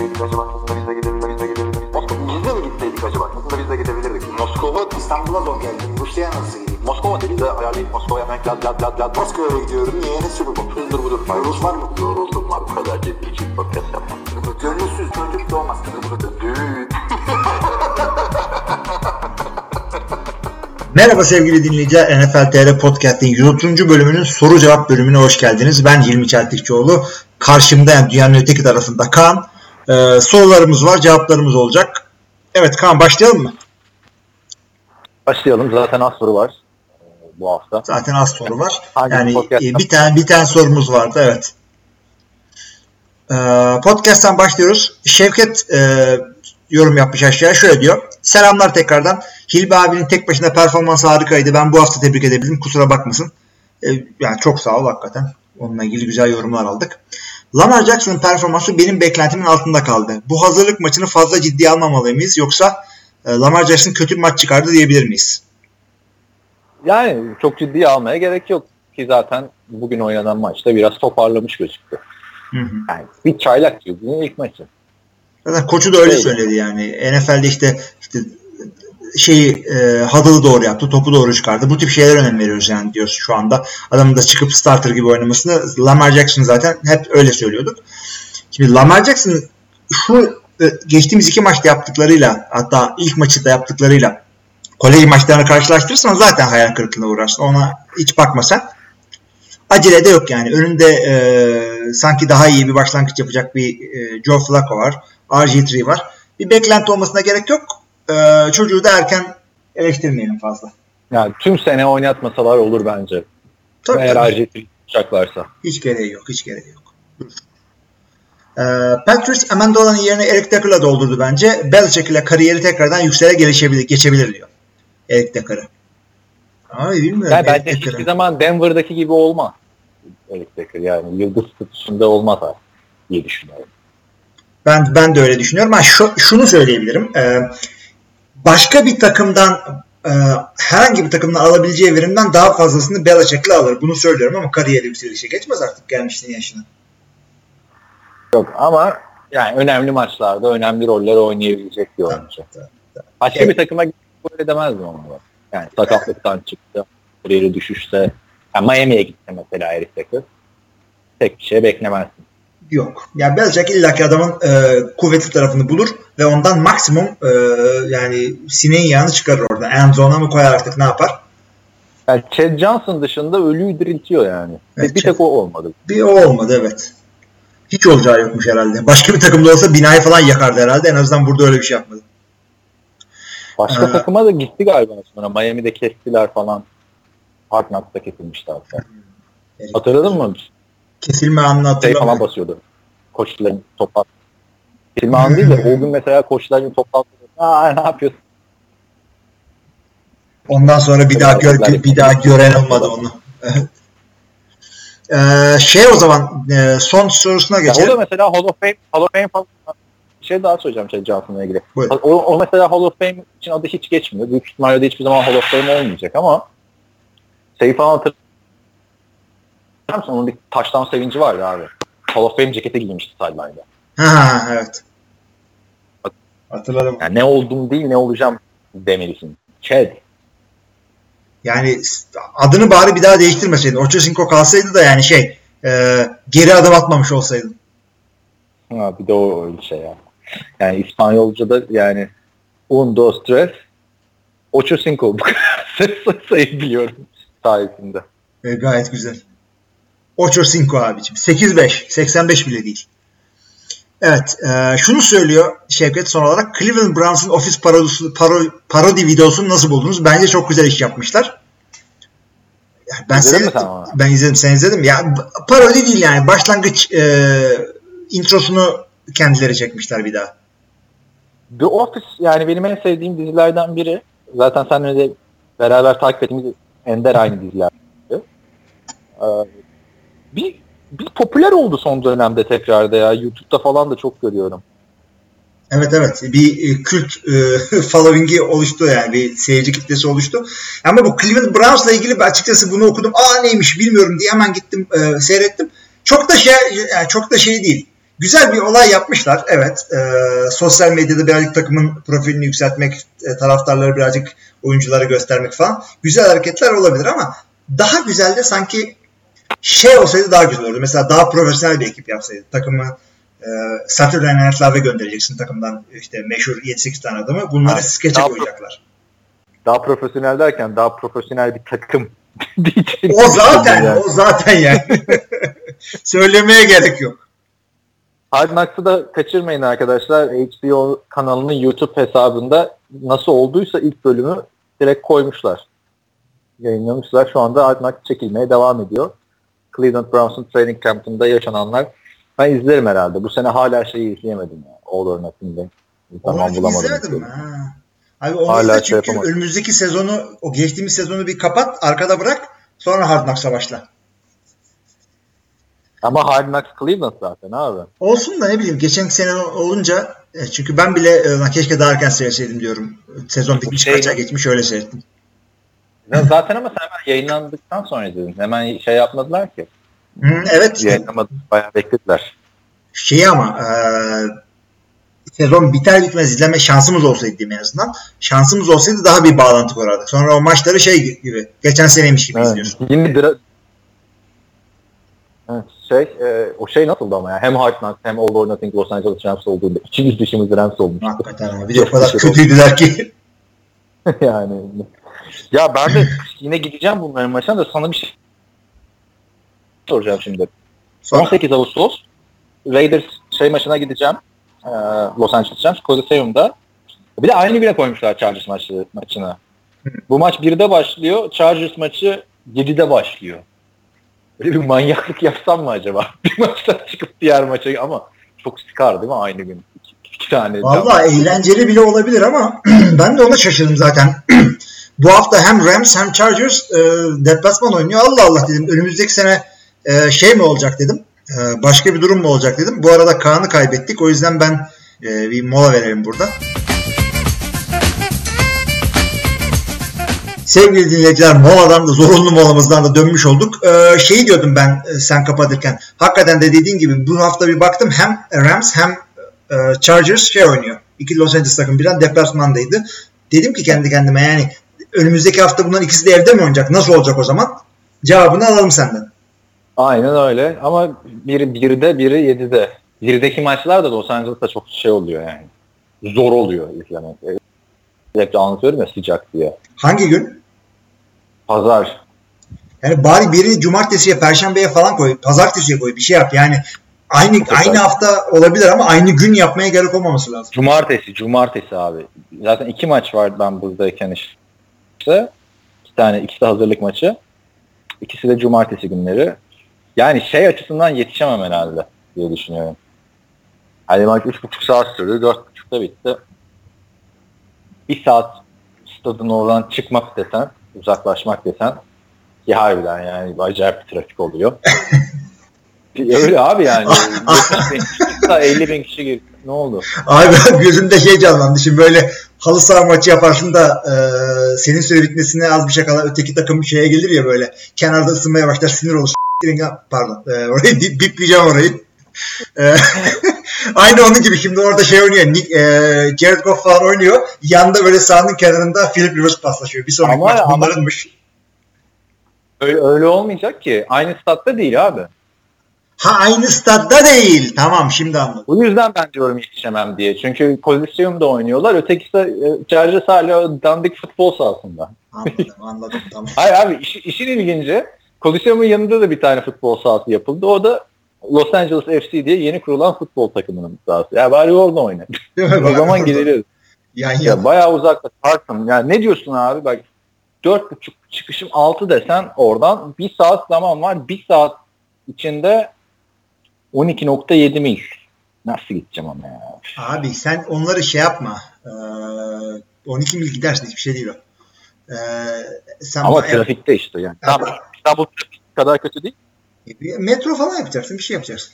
gitseydik acaba? Aslında biz de gidebilirdik. Biz de mi gitseydik acaba? Aslında biz de gidebilirdik. Moskova İstanbul'a zor geldi. Rusya'ya nasıl gideyim? Moskova dedi de ayarlayıp Moskova'ya hemen lad lad lad lad. Moskova'ya gidiyorum. Niye? Ne sürü bu? Hızdır budur. Rus var mı? Yoruldum var. Bu kadar ciddi için podcast yapmam. Gönülsüz çocuk doğmaz. Düğün. Merhaba sevgili dinleyiciler. NFL TR Podcast'in 130. bölümünün soru cevap bölümüne hoş geldiniz. Ben Hilmi Çeltikçioğlu. Karşımda yani dünyanın öteki tarafında Kaan. Ee, sorularımız var, cevaplarımız olacak. Evet Kaan başlayalım mı? Başlayalım. Zaten az soru var e, bu hafta. Zaten az soru var. Yani podcast'tan? e, bir tane bir tane sorumuz vardı evet. Ee, podcast'tan başlıyoruz. Şevket e, yorum yapmış aşağıya. Şöyle diyor. Selamlar tekrardan. Hilmi abinin tek başına performansı harikaydı. Ben bu hafta tebrik edebilirim. Kusura bakmasın. Ee, yani çok sağ ol hakikaten. Onunla ilgili güzel yorumlar aldık. Lamar Jackson'ın performansı benim beklentimin altında kaldı. Bu hazırlık maçını fazla ciddiye almamalı mıyız? Yoksa e, Lamar Jackson kötü bir maç çıkardı diyebilir miyiz? Yani çok ciddiye almaya gerek yok ki zaten bugün oynanan maçta biraz toparlamış gözüktü. Hı hı. Yani bir çaylak yıldızın ilk maçı. Zaten koçu da öyle Öyle. söyledi yani. NFL'de işte, işte şeyi e, huddle'ı doğru yaptı, topu doğru çıkardı. Bu tip şeylere önem veriyoruz yani diyoruz şu anda. Adamın da çıkıp starter gibi oynamasını Lamar Jackson zaten hep öyle söylüyorduk. Şimdi Lamar Jackson şu e, geçtiğimiz iki maçta yaptıklarıyla hatta ilk maçı da yaptıklarıyla kolej maçlarını karşılaştırırsan zaten hayal kırıklığına uğrarsın. Ona hiç bakma sen. Acele de yok yani. Önünde e, sanki daha iyi bir başlangıç yapacak bir e, Joe Flacco var. RG3 var. Bir beklenti olmasına gerek yok. E, çocuğu da erken eleştirmeyelim fazla. Yani tüm sene oynatmasalar olur bence. Tabii, Eğer tabii. Tutacaklarsa. Hiç gereği yok. Hiç gereği yok. E, Patrice Amendola'nın yerine Eric Decker'la doldurdu bence. Belichick ile kariyeri tekrardan yüksele gelişebilir, geçebilir diyor. Eric Decker'ı. Abi bilmiyorum. Yani bence Decker'ı. hiçbir zaman Denver'daki gibi olmaz. Eric Decker yani yıldız statüsünde olmaz abi diye düşünüyorum. Ben ben de öyle düşünüyorum. Ben şu, şunu söyleyebilirim. Ee, başka bir takımdan e, herhangi bir takımdan alabileceği verimden daha fazlasını Belichick'le alır. Bunu söylüyorum ama kariyeri yükselişe geçmez artık gelmişliğin yaşına. Yok ama yani önemli maçlarda önemli roller oynayabilecek bir oyuncu. Başka bir takıma böyle demezdim ama. Yani sakatlıktan çıktı, kariyeri düşüşse. Yani Miami'ye gitti mesela Eric. Tek bir şey beklemezsin. Yok. Yani Belichick illaki adamın e, kuvvetli tarafını bulur ve ondan maksimum e, yani sineğin yağını çıkarır orada. En zone'a mı koyar artık ne yapar? Yani Chad Johnson dışında ölüyü diriltiyor yani. Evet, bir tek o olmadı. Bir o olmadı evet. Hiç olacağı yokmuş herhalde. Başka bir takımda olsa binayı falan yakardı herhalde. En azından burada öyle bir şey yapmadı. Başka Ee, takıma da gitti galiba sonra. Miami'de kestiler falan. Hard Knocks'ta kesilmişti hatta. Hatırladın mı? Kesilme anını Şey hatırlamıyorum. falan basıyordu. Koçların toplantı. Kesilme anı değil de o gün mesela koçların toplantıda Aa ne yapıyorsun? Ondan sonra bir daha gör, bir daha gören olmadı onu. Evet. Ee, şey o zaman e, son sorusuna Ya o geçelim. da mesela Hall of Fame, Hall of Fame falan bir şey daha söyleyeceğim Chad Johnson'la ilgili. Buyur. O, o mesela Hall of Fame için adı hiç geçmiyor. Büyük ihtimalle de hiçbir zaman Hall of Fame olmayacak ama şeyi falan hatırlıyor musun? Onun bir taştan sevinci vardı abi. Hall of Fame ceketi giymişti sideline'da. Ha evet. Hatırladım. Yani ne oldum değil ne olacağım demelisin. Chad. Yani adını bari bir daha değiştirmeseydin. Ochocinco kalsaydı da yani şey e, geri adım atmamış olsaydın. Ha, bir de o öyle şey ya. Yani İspanyolca'da yani un, dos, tres, ocho, cinco. Bu kadar sayı- sayı biliyorum sayesinde. E, gayet güzel. Ochocinco abicim. 8-5. 85 bile değil. Evet. e, şunu söylüyor Şevket son olarak. Cleveland Browns'un ofis parodisi, paro, parodi videosunu nasıl buldunuz? Bence çok güzel iş yapmışlar. Yani ben İzledin seyrettim. Ben izledim. Sen izledin? Ya parodi değil yani. Başlangıç e, introsunu kendileri çekmişler bir daha. The Office yani benim en sevdiğim dizilerden biri. Zaten seninle de beraber takip ettiğimiz ender aynı diziler. Ee, bir, bir popüler oldu son dönemde tekrarda ya. YouTube'da falan da çok görüyorum. Evet evet bir e, kült e, following'i oluştu yani bir seyirci kitlesi oluştu. Ama bu Cleveland Browns'la ilgili açıkçası bunu okudum. Aa neymiş bilmiyorum diye hemen gittim e, seyrettim. Çok da şey yani çok da şey değil. Güzel bir olay yapmışlar. Evet. E, sosyal medyada birazcık takımın profilini yükseltmek, e, taraftarları birazcık oyunculara göstermek falan. Güzel hareketler olabilir ama daha güzel de sanki şey olsaydı daha güzel olurdu. Mesela daha profesyonel bir ekip yapsaydı. Takımı e, Saturday Night Live'e göndereceksin takımdan işte meşhur 7-8 tane adamı. Bunları Ha, skeçe daha koyacaklar. Daha profesyonel derken daha profesyonel bir takım. O zaten, Yani. o zaten yani. Söylemeye gerek yok. Hard Knocks'ı da kaçırmayın arkadaşlar. HBO kanalının YouTube hesabında nasıl olduysa ilk bölümü direkt koymuşlar. Yayınlamışlar. Şu anda Hard Knocks çekilmeye devam ediyor. Cleveland Browns'un training camp'ında yaşananlar. Ben izlerim herhalde. Bu sene hala şeyi izleyemedim ya. All or Nothing'de. Onu bulamadım. izlemedim mi? Ha. Abi onu Hala izle şey çünkü yapamadım. önümüzdeki sezonu, o geçtiğimiz sezonu bir kapat, arkada bırak. Sonra Hard Knocks'a başla. Ama Hard Knocks Cleveland zaten abi. Olsun da ne bileyim geçen sene olunca e, çünkü ben bile e, keşke daha erken seyreseydim diyorum. Sezon bitmiş Şey- kaç ay geçmiş öyle seyrettim. Ya zaten ama sen hemen yayınlandıktan sonra izledin. Hemen şey yapmadılar ki. Hı, evet işte Yayınlamadı. Bayağı beklediler. şeyi ama e, sezon biter bitmez izleme şansımız olsaydı diyeyim en azından. Şansımız olsaydı daha bir bağlantı kurardık. Sonra o maçları şey gibi geçen seneymiş gibi Evet. izliyorsun. Yeni dra- Evet, şey, e, o şey nasıldı ama ya? Hem Hard Knocks hem All or Nothing Los Angeles Rams olduğunda içimiz dışımız Rams olmuş. Hakikaten ama bir de o kadar şey kötüydüler ki. yani. Ya ben de yine gideceğim bunların maçına da sana bir şey soracağım şimdi. Sonra 18 Ağustos Raiders şey maçına gideceğim. Ee, Los Angeles Rams Coliseum'da. Bir de aynı güne koymuşlar Chargers maçı, maçına. Bu maç 1'de başlıyor. Chargers maçı 7'de başlıyor. Böyle bir manyaklık yapsam mı acaba? Bir maçtan çıkıp diğer maça ama çok sıkar değil mi aynı gün? İki, iki tane. Valla eğlenceli bile olabilir ama ben de ona şaşırdım zaten. Bu hafta hem Rams hem Chargers e, deplasman oynuyor. Allah Allah dedim. Önümüzdeki sene e, şey mi olacak dedim. E, başka bir durum mu olacak dedim. Bu arada Kaan'ı kaybettik. O yüzden ben e, bir mola verelim burada. Sevgili dinleyiciler moladan da zorunlu molamızdan da dönmüş olduk. Ee, şeyi diyordum ben e, sen kapatırken. Hakikaten de dediğin gibi bu hafta bir baktım hem Rams hem e, Chargers şey oynuyor. İki Los Angeles takım birden deplasmandaydı. Dedim ki kendi kendime yani önümüzdeki hafta bunların ikisi de evde mi oynayacak? Nasıl olacak o zaman? Cevabını alalım senden. Aynen öyle ama biri 1'de biri 7'de. 1'deki maçlar da Los Angeles'ta çok şey oluyor yani. Zor oluyor izlemek. Sürekli anlatıyorum ya sıcak diye. Hangi gün? Pazar. Yani bari biri cumartesiye, perşembeye falan koy. Pazartesiye koy. Bir şey yap. Yani aynı aynı hafta olabilir ama aynı gün yapmaya gerek olmaması lazım. Cumartesi, cumartesi abi. Zaten iki maç var ben buradayken işte. İki tane, ikisi de hazırlık maçı. İkisi de cumartesi günleri. Yani şey açısından yetişemem herhalde diye düşünüyorum. Hani maç üç buçuk saat sürdü, dört buçukta bitti. Bir saat stadın oradan çıkmak desen, uzaklaşmak desen ki harbiden yani acayip bir trafik oluyor. Öyle abi yani. 70 bin kişi, 50 bin kişi girdi. Ne oldu? Abi gözümde şey canlandı. Şimdi böyle halı saha maçı yaparsın da e, senin süre bitmesine az bir şey kala öteki takım şeye gelir ya böyle kenarda ısınmaya başlar sinir olur. Pardon. E, orayı bip- bipleyeceğim orayı. E, Aynı onun gibi şimdi orada şey oynuyor. Nick, e, Jared Goff falan oynuyor. Yanda böyle sahanın kenarında Philip Rivers paslaşıyor. Bir sonraki Ama- maç ama- bunlarınmış. Öyle, öyle olmayacak ki. Aynı statta değil abi. Ha aynı stadda değil. Tamam şimdi anladım. Bu yüzden ben diyorum yetişemem diye. Çünkü Coliseum'da oynuyorlar. Ötekisi e, Chargers hala dandik futbol sahasında. Anladım anladım tamam. Hayır abi iş- işin ilginci Coliseum'un yanında da bir tane futbol sahası yapıldı. O da Los Angeles FC diye yeni kurulan futbol takımının sahası. Ya bari orada oyna. O zaman gideriz. Yan yana. Ya bayağı uzakta. Tartın. Yani ne diyorsun abi? Bak dört buçuk çıkışım altı desen oradan bir saat zaman var. Bir saat içinde 12.7 mil. Nasıl gideceğim ama ya? Abi sen onları şey yapma. Ee, 12 mil gidersin hiçbir şey değil o. Ee, sen Ama trafikte işte yani. Tamam, İstanbul trafik kadar kötü değil. metro falan yapacaksın bir şey yapacaksın.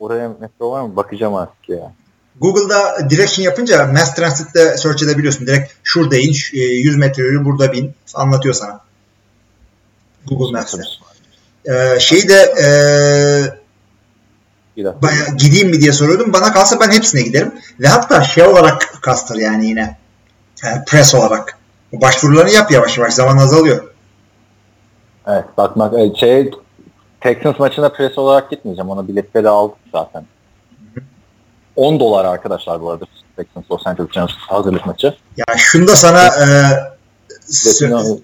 Oraya metro var mı? Bakacağım artık ya. Google'da direction yapınca mass transit'te search edebiliyorsun. Direkt şurada in, şu- e, 100 metre yürü burada bin. Anlatıyor sana. Google Maps. Ee, şeyi de e, teşkilat. Baya, gideyim mi diye soruyordum. Bana kalsa ben hepsine giderim. Ve hatta şey olarak kastır yani yine. Yani press olarak. Başvurularını yap yavaş yavaş. Zaman azalıyor. Evet bakmak e, şey Texans maçına pres olarak gitmeyeceğim. Ona biletleri aldık zaten. 10 dolar arkadaşlar bu arada Texans Los Angeles Rams hazırlık maçı. Ya şunu da sana e, Biletini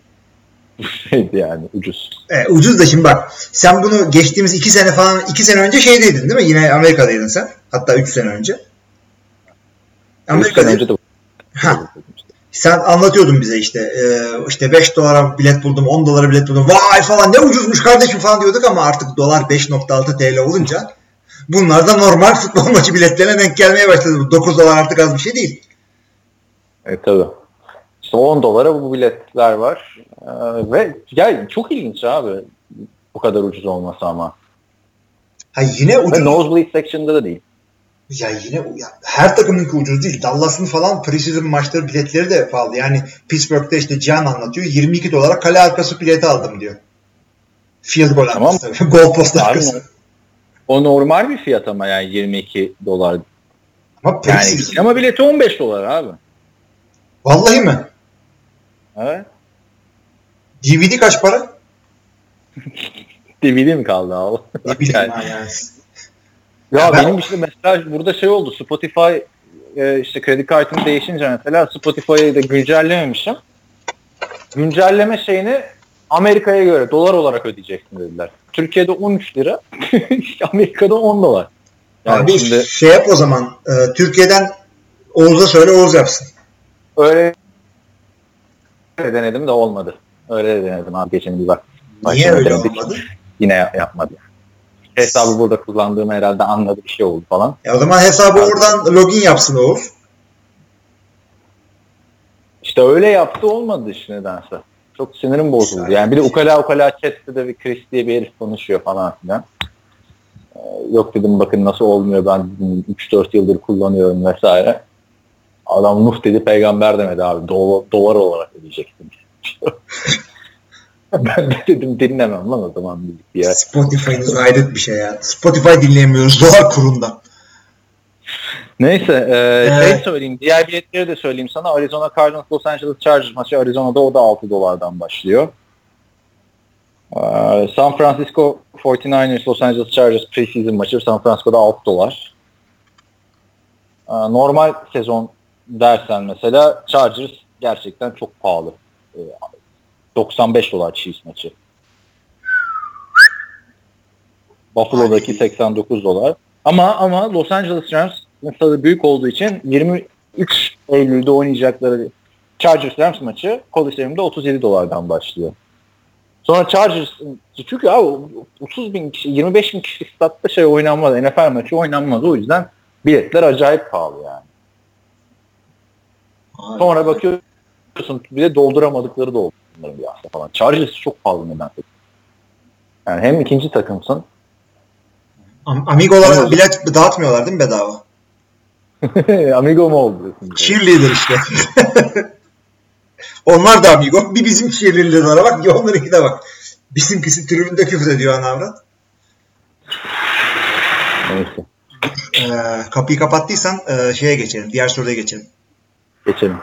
şeydi yani ucuz. e, ucuz da şimdi bak sen bunu geçtiğimiz iki sene falan iki sene önce şeydeydin değil mi? Yine Amerika'daydın sen. Hatta üç sene önce. Amerika'daydın. önce de Ha. Sen anlatıyordun bize işte e, işte 5 dolara bilet buldum 10 dolara bilet buldum vay falan ne ucuzmuş kardeşim falan diyorduk ama artık dolar 5.6 TL olunca bunlar da normal futbol maçı biletlerine denk gelmeye başladı. 9 dolar artık az bir şey değil. Evet tabii. İşte 10 dolara bu biletler var. Ee, ve ya çok ilginç abi bu kadar ucuz olması ama. Ha yine ucuz. Ve nosebleed section'da da değil. Ya yine ya, her takımınki ucuz değil. Dallas'ın falan preseason maçları biletleri de pahalı. Yani Pittsburgh'te işte Cihan anlatıyor. 22 dolara kale arkası bileti aldım diyor. Field goal Tamam. arkası. Goal post arkası. o normal bir fiyat ama yani 22 dolar. Ama Yani preseason. ama bileti 15 dolar abi. Vallahi mi? Evet. DVD kaç para? DVD mi kaldı abi? Ne bileyim Yani- yani. Ya Ben- benim işte mesela burada şey oldu. Spotify e, işte kredi kartım değişince mesela Spotify'ı da güncellememişim. Güncelleme şeyini Amerika'ya göre dolar olarak ödeyeceksin dediler. Türkiye'de 13 lira, Amerika'da 10 dolar. Yani Abi şimdi şey yap o zaman. e, Türkiye'den Oğuz'a söyle Oğuz yapsın. öyle denedim de olmadı. Öyle de denedim abi geçen bir bak. Niye öyle denedik. olmadı? Yine yap- yapmadı. Hesabı burada kullandığım herhalde anladı bir şey oldu falan. E o zaman hesabı oradan login yapsın Oğuz. İşte öyle yaptı olmadı işte nedense. Çok sinirim bozuldu. Yani bir de ukala ukala chatte de bir Chris diye bir herif konuşuyor falan filan. Ee, yok dedim bakın nasıl olmuyor ben dedim 3-4 yıldır kullanıyorum vesaire. Adam Nuh dedi peygamber demedi abi. Dolar, dolar olarak ödeyeceksin. ben de dedim dinlemem lan o zaman bir yer. Spotify'ınız hayret bir şey ya. Spotify dinleyemiyoruz dolar kurunda. Neyse e, Evet. şey söyleyeyim. Diğer biletleri de söyleyeyim sana. Arizona Cardinals Los Angeles Chargers maçı Arizona'da o da 6 dolardan başlıyor. Ee, San Francisco 49ers Los Angeles Chargers preseason maçı San Francisco'da 6 dolar. Ee, normal sezon dersen mesela Chargers gerçekten çok pahalı. Ee, 95 dolar Chiefs maçı. Buffalo'daki 89 dolar. Ama ama Los Angeles Rams stadı büyük olduğu için 23 Eylül'de oynayacakları Chargers Rams maçı Coliseum'da 37 dolardan başlıyor. Sonra Chargers çünkü abi 30 bin kişi 25 bin kişi statta şey oynanmaz. NFL maçı oynanmaz. O yüzden biletler acayip pahalı yani. Sonra bakıyorsun bir de dolduramadıkları da oldu bunların bir hafta falan. Chargers çok pahalı nedense. Yani hem ikinci takımsın Am- Amigo'lara bilet dağıtmıyorlar değil mi bedava? Amigo mu oldu diyorsun? Cheerleader işte. Onlar da amigo. Bir bizim cheerleader'lara bak, bir onlarınki de bak. Bizimkisi tribünde küfür ediyor ana avrat. Neyse. Ee, kapıyı kapattıysan e, şeye geçelim. Diğer soruya geçelim. Geçelim.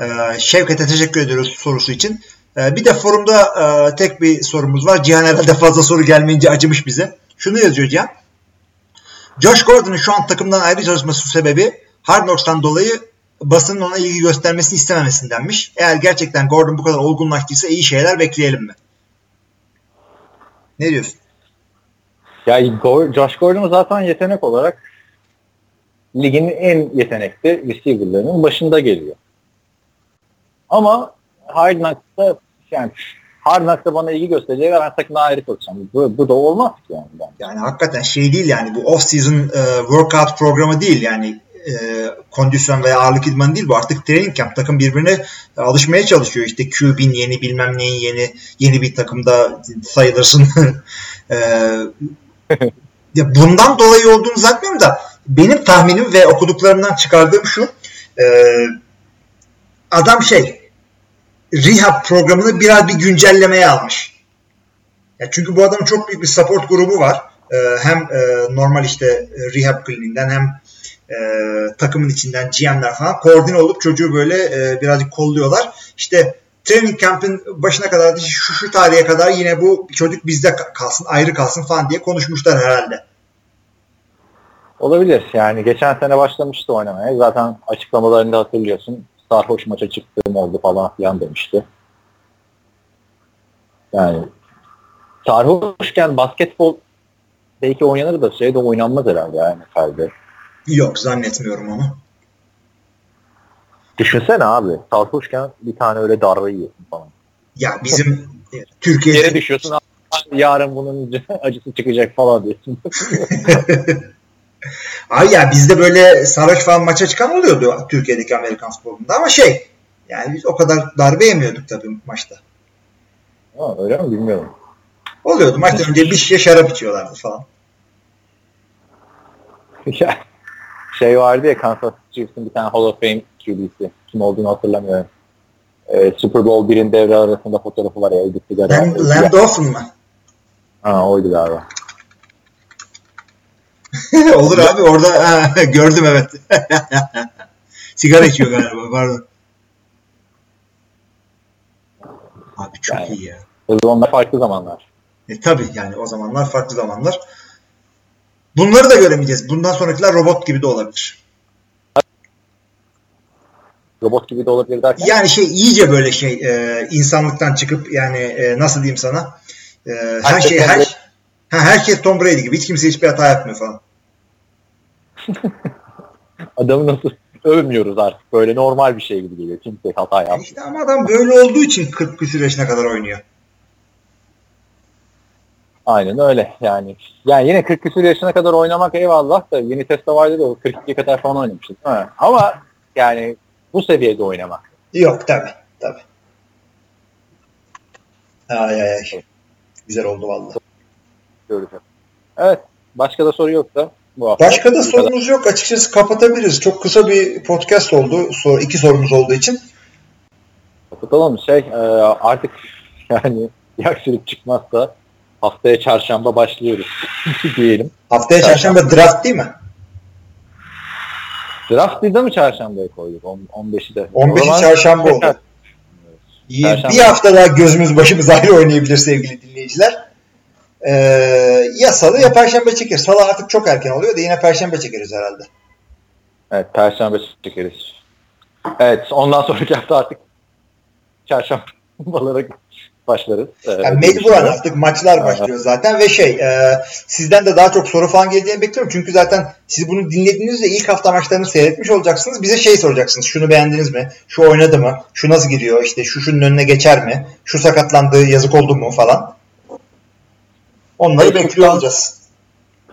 Ee, Şevket'e teşekkür ediyoruz sorusu için. Ee, bir de forumda e, tek bir sorumuz var. Cihan herhalde fazla soru gelmeyince acımış bize. Şunu yazıyor Cihan. Josh Gordon'un şu an takımdan ayrı çalışması sebebi Hard Knocks'tan dolayı basının ona ilgi göstermesini istememesindenmiş. Eğer gerçekten Gordon bu kadar olgunlaştıysa iyi şeyler bekleyelim mi? Ne diyorsun? Ya Josh Gordon zaten yetenek olarak ligin en yetenekli receiver'larının başında geliyor. Ama Hard Knocks'ta yani Hard Knocks'ta bana ilgi gösterecek ben takımdan ayrı kalacağım. Bu, bu da olmaz ki yani. Ben. Yani hakikaten şey değil yani bu off season e, workout programı değil yani e, kondisyon veya ağırlık idmanı değil bu artık training camp takım birbirine alışmaya çalışıyor işte QB'nin yeni bilmem neyin yeni yeni bir takımda sayılırsın E, ya bundan dolayı olduğunu zannetmiyorum da benim tahminim ve okuduklarımdan çıkardığım şu e, adam şey rehab programını biraz bir güncellemeye almış. Ya çünkü bu adamın çok büyük bir support grubu var. e, hem e, normal işte e, rehab kliniğinden hem e, takımın içinden GM'ler falan koordine olup çocuğu böyle e, birazcık kolluyorlar. İşte training camp'in başına kadar şu şu tarihe kadar yine bu çocuk bizde kalsın ayrı kalsın falan diye konuşmuşlar herhalde. Olabilir. Yani geçen sene başlamıştı oynamaya. Zaten açıklamalarında hatırlıyorsun. Sarhoş maça çıktığım oldu falan filan demişti. Yani sarhoşken basketbol belki oynanır da şeyde oynanmaz herhalde yani kalbe. Yok zannetmiyorum onu. Düşünsene abi sarhoşken bir tane öyle darbe yiyorsun falan. Ya bizim Türkiye'de... Yere düşüyorsun yarın bunun acısı çıkacak falan diyorsun. Ay ya bizde böyle sarhoş falan maça çıkan oluyordu Türkiye'deki Amerikan futbolunda ama şey yani biz o kadar darbe yemiyorduk tabii maçta. Ha, öyle mi bilmiyorum. Oluyordu maçtan önce bir şişe şarap içiyorlardı falan. şey vardı ya Kansas Chiefs'in bir tane Hall of Fame QB'si. Kim olduğunu hatırlamıyorum. Ee, Super Bowl birin devre arasında fotoğrafı var ya. Editli galiba. Land Dawson mı? Ha oydu galiba. Olur abi orada ha, gördüm evet. Sigara içiyor galiba pardon. Abi çok yani, iyi ya. O zamanlar farklı zamanlar. E tabi yani o zamanlar farklı zamanlar. Bunları da göremeyeceğiz. Bundan sonrakiler robot gibi de olabilir. Robot gibi de olabilir derken? Yani şey iyice böyle şey e, insanlıktan çıkıp yani e, nasıl diyeyim sana e, her şey her, ha, herkes Tom Brady gibi hiç kimse hiçbir hata yapmıyor falan. Adamı nasıl övmüyoruz artık. Böyle normal bir şey gibi geliyor. Kimse hata yapmıyor. İşte ama adam böyle olduğu için 40 küsur yaşına kadar oynuyor. Aynen öyle yani. Yani yine 40 küsur yaşına kadar oynamak eyvallah da yeni testa vardı da o 42 kadar falan oynamıştı. Ama yani bu seviyede oynamak. Yok tabi tabi. Ay ay ay. Güzel oldu vallahi. Göreceğim. Evet. Başka da soru yoksa. Başka da sorumuz kadar. yok. Açıkçası kapatabiliriz. Çok kısa bir podcast oldu. Sor, iki sorumuz olduğu için. Kapatalım. Şey e, artık yani yaksılık çıkmazsa haftaya çarşamba başlıyoruz diyelim. Haftaya çarşamba, çarşamba draft değil mi? Draft değil de mi çarşambaya koyduk? 15'i de. 15'i çarşamba oldu. Çarşamba. Bir hafta daha gözümüz başımız ayrı oynayabilir sevgili dinleyiciler. Ee, ya salı ya perşembe çekeriz. Salı artık çok erken oluyor da yine perşembe çekeriz herhalde. Evet perşembe çekeriz. Evet ondan sonraki hafta artık çarşambalara başlarız. Ee, yani mecburen artık maçlar başlıyor zaten ve şey e, sizden de daha çok soru falan geleceğini bekliyorum. Çünkü zaten siz bunu dinlediğinizde ilk hafta maçlarını seyretmiş olacaksınız. Bize şey soracaksınız. Şunu beğendiniz mi? Şu oynadı mı? Şu nasıl gidiyor? İşte şu şunun önüne geçer mi? Şu sakatlandığı yazık oldu mu falan. Onları bekliyor olacağız.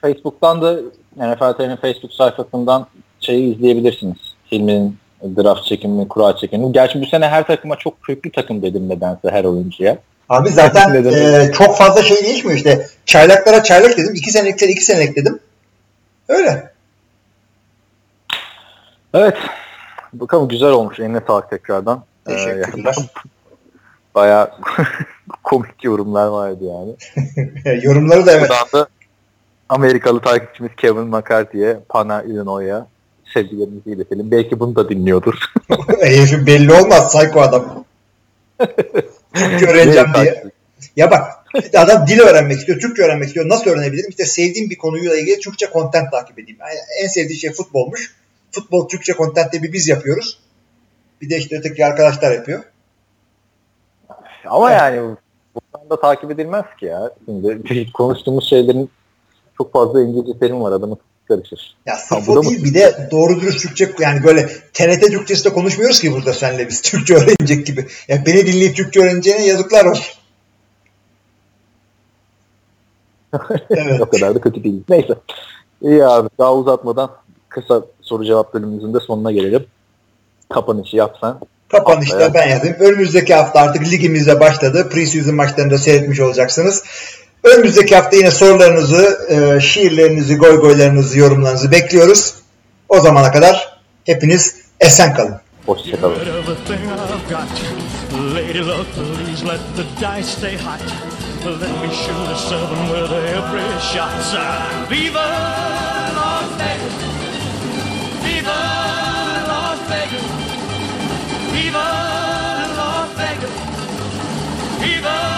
Facebook'tan da NFL'nin Facebook sayfasından şeyi izleyebilirsiniz. Filmin draft çekimi, kura çekimi. Gerçi bu sene her takıma çok köklü takım dedim nedense her oyuncuya. Abi zaten e, çok fazla şey değişmiyor işte. Çaylaklara çaylak dedim. iki seneliklere iki senelik dedim. Öyle. Evet. Bakalım güzel olmuş. Eline sağlık tekrardan. Teşekkürler. Ee, Baya komik yorumlar vardı yani. Yorumları da evet. Buradan da Amerikalı takipçimiz Kevin McCarthy'ye, Pana Illinois'a sevgilerimizi iletelim. Belki bunu da dinliyordur. Herifin belli olmaz. Psycho adam. Öğreneceğim diye. Ya bak adam dil öğrenmek istiyor, Türkçe öğrenmek istiyor. Nasıl öğrenebilirim? İşte sevdiğim bir konuyla ilgili Türkçe content takip edeyim. Yani en sevdiği şey futbolmuş. Futbol Türkçe content bir biz yapıyoruz. Bir de işte öteki arkadaşlar yapıyor. Ama evet. yani buradan da takip edilmez ki ya. Şimdi konuştuğumuz şeylerin çok fazla İngilizce terim var. Adamı karışır. Ya sırf o değil mı? bir de doğru dürüst Türkçe yani böyle TRT Türkçesi de konuşmuyoruz ki burada senle biz Türkçe öğrenecek gibi. Yani beni dinleyip Türkçe öğreneceğine yazıklar olsun. evet. o kadar da kötü değil. Neyse. İyi abi daha uzatmadan kısa soru cevap bölümümüzün de sonuna gelelim. Kapanışı yapsan. Kapanışta ben yazayım. Önümüzdeki hafta artık ligimizde başladı. Preseason maçlarını da seyretmiş olacaksınız. Önümüzdeki hafta yine sorularınızı, e, şiirlerinizi, goy goylarınızı, yorumlarınızı bekliyoruz. O zamana kadar hepiniz esen kalın. Hoşçakalın. Lady luck, please let the dice stay hot. Let me shoot a seven with every shot. Viva Viva Las Vegas! Viva